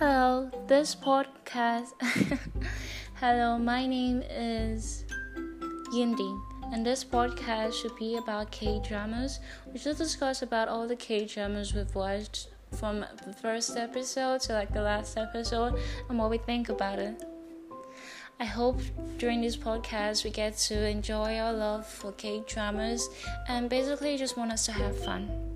Hello, this podcast. Hello, my name is Yindi, and this podcast should be about K dramas. We should discuss about all the K dramas we've watched from the first episode to like the last episode and what we think about it. I hope during this podcast we get to enjoy our love for K dramas and basically just want us to have fun.